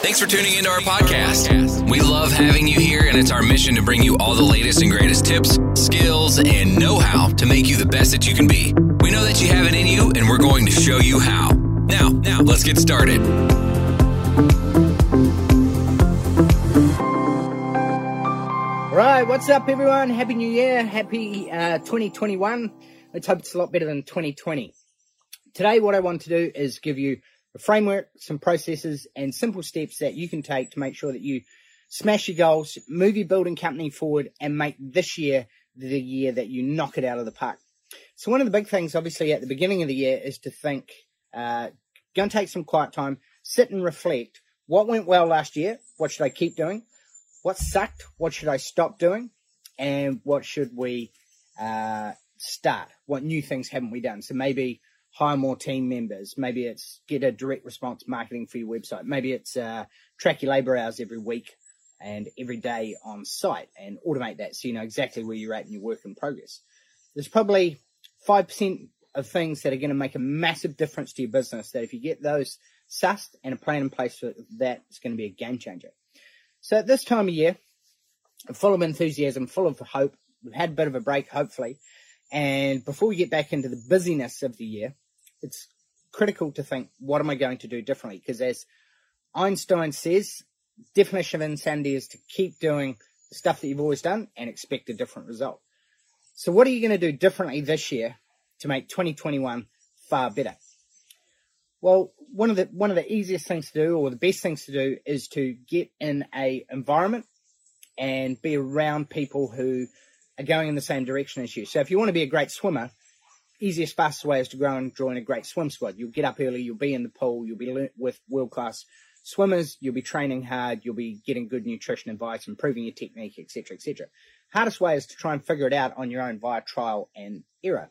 Thanks for tuning into our podcast. We love having you here, and it's our mission to bring you all the latest and greatest tips, skills, and know how to make you the best that you can be. We know that you have it in you, and we're going to show you how. Now, now, let's get started. Right, what's up, everyone? Happy New Year. Happy uh, 2021. Let's hope it's a lot better than 2020. Today, what I want to do is give you a framework, some processes, and simple steps that you can take to make sure that you smash your goals, move your building company forward, and make this year the year that you knock it out of the park. So, one of the big things, obviously, at the beginning of the year is to think, uh, go and take some quiet time, sit and reflect. What went well last year? What should I keep doing? What sucked? What should I stop doing? And what should we uh, start? What new things haven't we done? So maybe hire more team members. Maybe it's get a direct response marketing for your website. Maybe it's uh, track your labor hours every week and every day on site and automate that so you know exactly where you're at in your work in progress. There's probably 5% of things that are going to make a massive difference to your business that if you get those sussed and a plan in place for that, it's going to be a game changer. So at this time of year, full of enthusiasm, full of hope, we've had a bit of a break, hopefully. And before we get back into the busyness of the year, it's critical to think, what am I going to do differently? Because as Einstein says, definition of insanity is to keep doing the stuff that you've always done and expect a different result. So what are you going to do differently this year to make 2021 far better? Well, one of the one of the easiest things to do or the best things to do is to get in a environment and be around people who are going in the same direction as you. So if you want to be a great swimmer, easiest, fastest way is to go and join a great swim squad. You'll get up early, you'll be in the pool, you'll be with world class swimmers, you'll be training hard, you'll be getting good nutrition advice, improving your technique, etc., etc. Hardest way is to try and figure it out on your own via trial and error.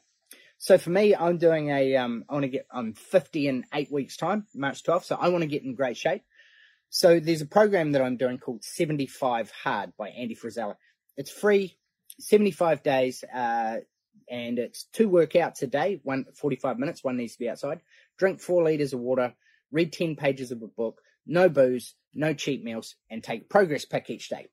So for me, I'm doing a, um, I want to get, I'm 50 in eight weeks time, March 12th. So I want to get in great shape. So there's a program that I'm doing called 75 Hard by Andy Frisella. It's free, 75 days. Uh, and it's two workouts a day, one 45 minutes, one needs to be outside. Drink four liters of water, read 10 pages of a book, no booze, no cheap meals, and take progress pic each day.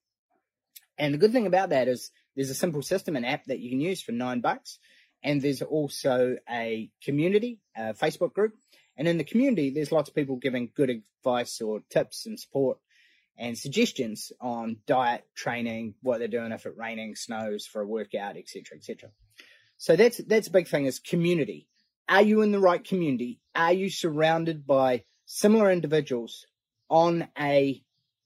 And the good thing about that is there's a simple system, an app that you can use for nine bucks. And there's also a community, a Facebook group. And in the community, there's lots of people giving good advice or tips and support and suggestions on diet, training, what they're doing if it's raining, snows for a workout, etc., etc. So that's that's a big thing is community. Are you in the right community? Are you surrounded by similar individuals on a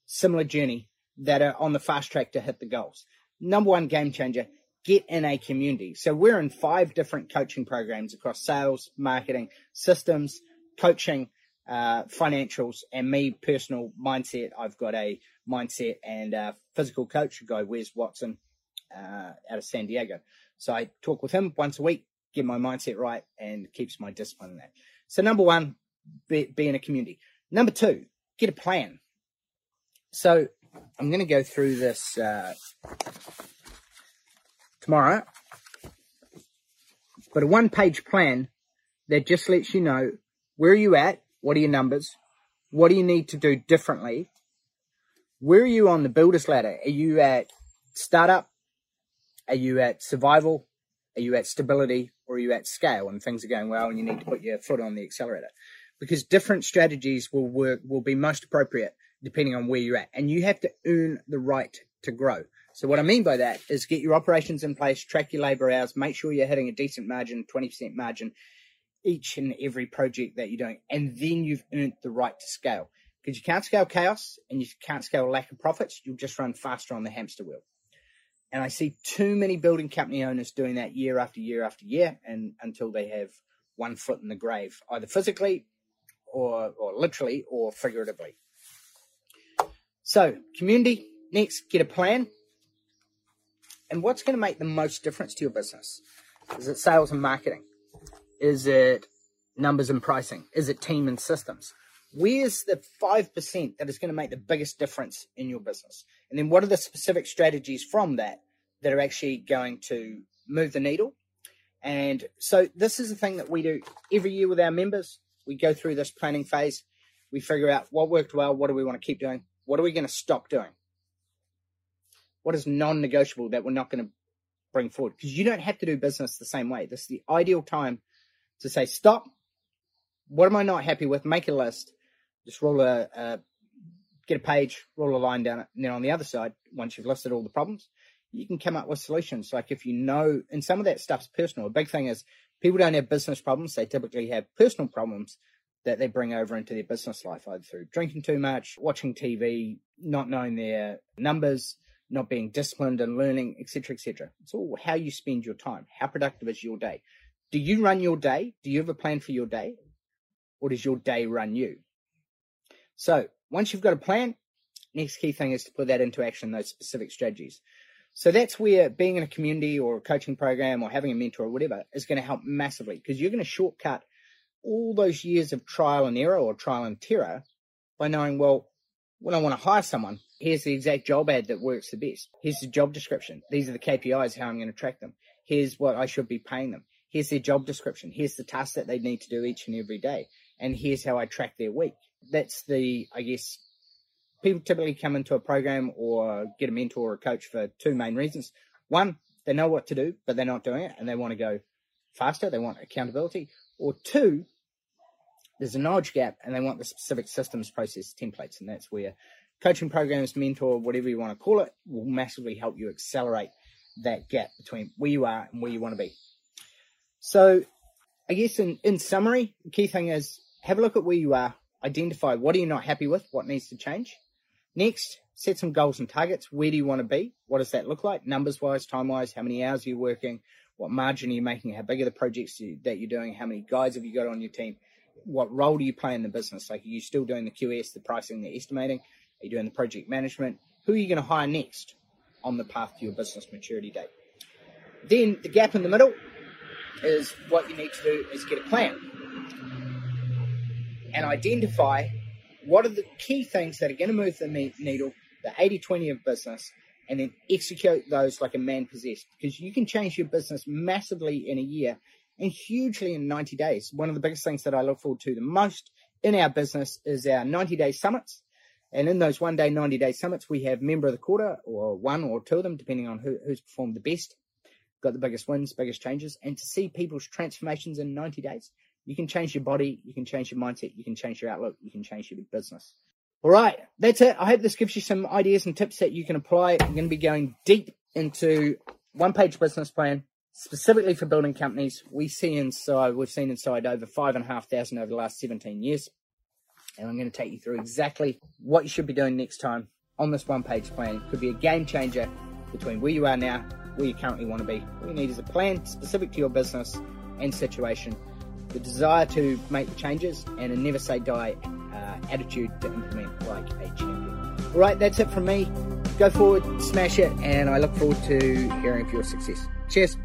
similar journey that are on the fast track to hit the goals? Number one game changer, get in a community. So we're in five different coaching programs across sales, marketing, systems, coaching, uh, financials, and me personal mindset. I've got a mindset and a physical coach, guy Wes Watson, uh, out of San Diego. So I talk with him once a week, get my mindset right, and keeps my discipline in that. So number one, be, be in a community. Number two, get a plan. So I'm going to go through this uh, tomorrow, but a one-page plan that just lets you know where are you at, what are your numbers, what do you need to do differently, where are you on the builder's ladder? Are you at startup? Are you at survival? Are you at stability? Or are you at scale and things are going well and you need to put your foot on the accelerator? Because different strategies will work, will be most appropriate depending on where you're at. And you have to earn the right to grow. So what I mean by that is get your operations in place, track your labor hours, make sure you're hitting a decent margin, 20% margin each and every project that you're doing. And then you've earned the right to scale because you can't scale chaos and you can't scale lack of profits. You'll just run faster on the hamster wheel. And I see too many building company owners doing that year after year after year, and until they have one foot in the grave, either physically or, or literally or figuratively. So, community, next, get a plan. And what's going to make the most difference to your business? Is it sales and marketing? Is it numbers and pricing? Is it team and systems? Where's the 5% that is going to make the biggest difference in your business? And then what are the specific strategies from that that are actually going to move the needle? And so this is the thing that we do every year with our members. We go through this planning phase we figure out what worked well, what do we want to keep doing, what are we going to stop doing, what is non-negotiable that we're not going to bring forward. Because you don't have to do business the same way. This is the ideal time to say, stop. What am I not happy with? Make a list. Just roll a, a get a page, roll a line down it, and then on the other side, once you've listed all the problems, you can come up with solutions. Like if you know, and some of that stuff's personal. A big thing is people don't have business problems; they typically have personal problems that they bring over into their business life, either through drinking too much, watching TV, not knowing their numbers, not being disciplined and learning, etc., etc. It's all how you spend your time. How productive is your day? Do you run your day? Do you have a plan for your day? Or does your day run you? So once you've got a plan, next key thing is to put that into action, those specific strategies. So that's where being in a community or a coaching program or having a mentor or whatever is going to help massively because you're going to shortcut all those years of trial and error or trial and terror by knowing, well, when I want to hire someone, here's the exact job ad that works the best. Here's the job description. These are the KPIs, how I'm going to track them. Here's what I should be paying them. Here's their job description. Here's the tasks that they need to do each and every day. And here's how I track their week. That's the, I guess, people typically come into a program or get a mentor or a coach for two main reasons. One, they know what to do, but they're not doing it and they want to go faster. They want accountability. Or two, there's a knowledge gap and they want the specific systems, process, templates. And that's where coaching programs, mentor, whatever you want to call it, will massively help you accelerate that gap between where you are and where you want to be. So I guess in, in summary, the key thing is have a look at where you are, identify what are you not happy with, what needs to change. Next, set some goals and targets. Where do you want to be? What does that look like? Numbers wise, time wise, how many hours are you working? What margin are you making? How big are the projects that you're doing? How many guys have you got on your team? What role do you play in the business? Like, are you still doing the QS, the pricing, the estimating? Are you doing the project management? Who are you going to hire next on the path to your business maturity date? Then the gap in the middle is what you need to do is get a plan and identify what are the key things that are going to move the needle, the 80 20 of business, and then execute those like a man possessed. Because you can change your business massively in a year and hugely in 90 days. One of the biggest things that I look forward to the most in our business is our 90 day summits. And in those one day, 90 day summits, we have member of the quarter or one or two of them, depending on who, who's performed the best, got the biggest wins, biggest changes, and to see people's transformations in 90 days. You can change your body, you can change your mindset, you can change your outlook, you can change your business. All right, that's it. I hope this gives you some ideas and tips that you can apply. I'm going to be going deep into one page business plan specifically for building companies. We see inside, we've seen inside over five and a half thousand over the last 17 years and I'm going to take you through exactly what you should be doing next time on this one page plan. It could be a game changer between where you are now, where you currently want to be. All you need is a plan specific to your business and situation, the desire to make the changes, and a never say die uh, attitude to implement like a champion. All right, that's it from me. Go forward, smash it, and I look forward to hearing of your success. Cheers.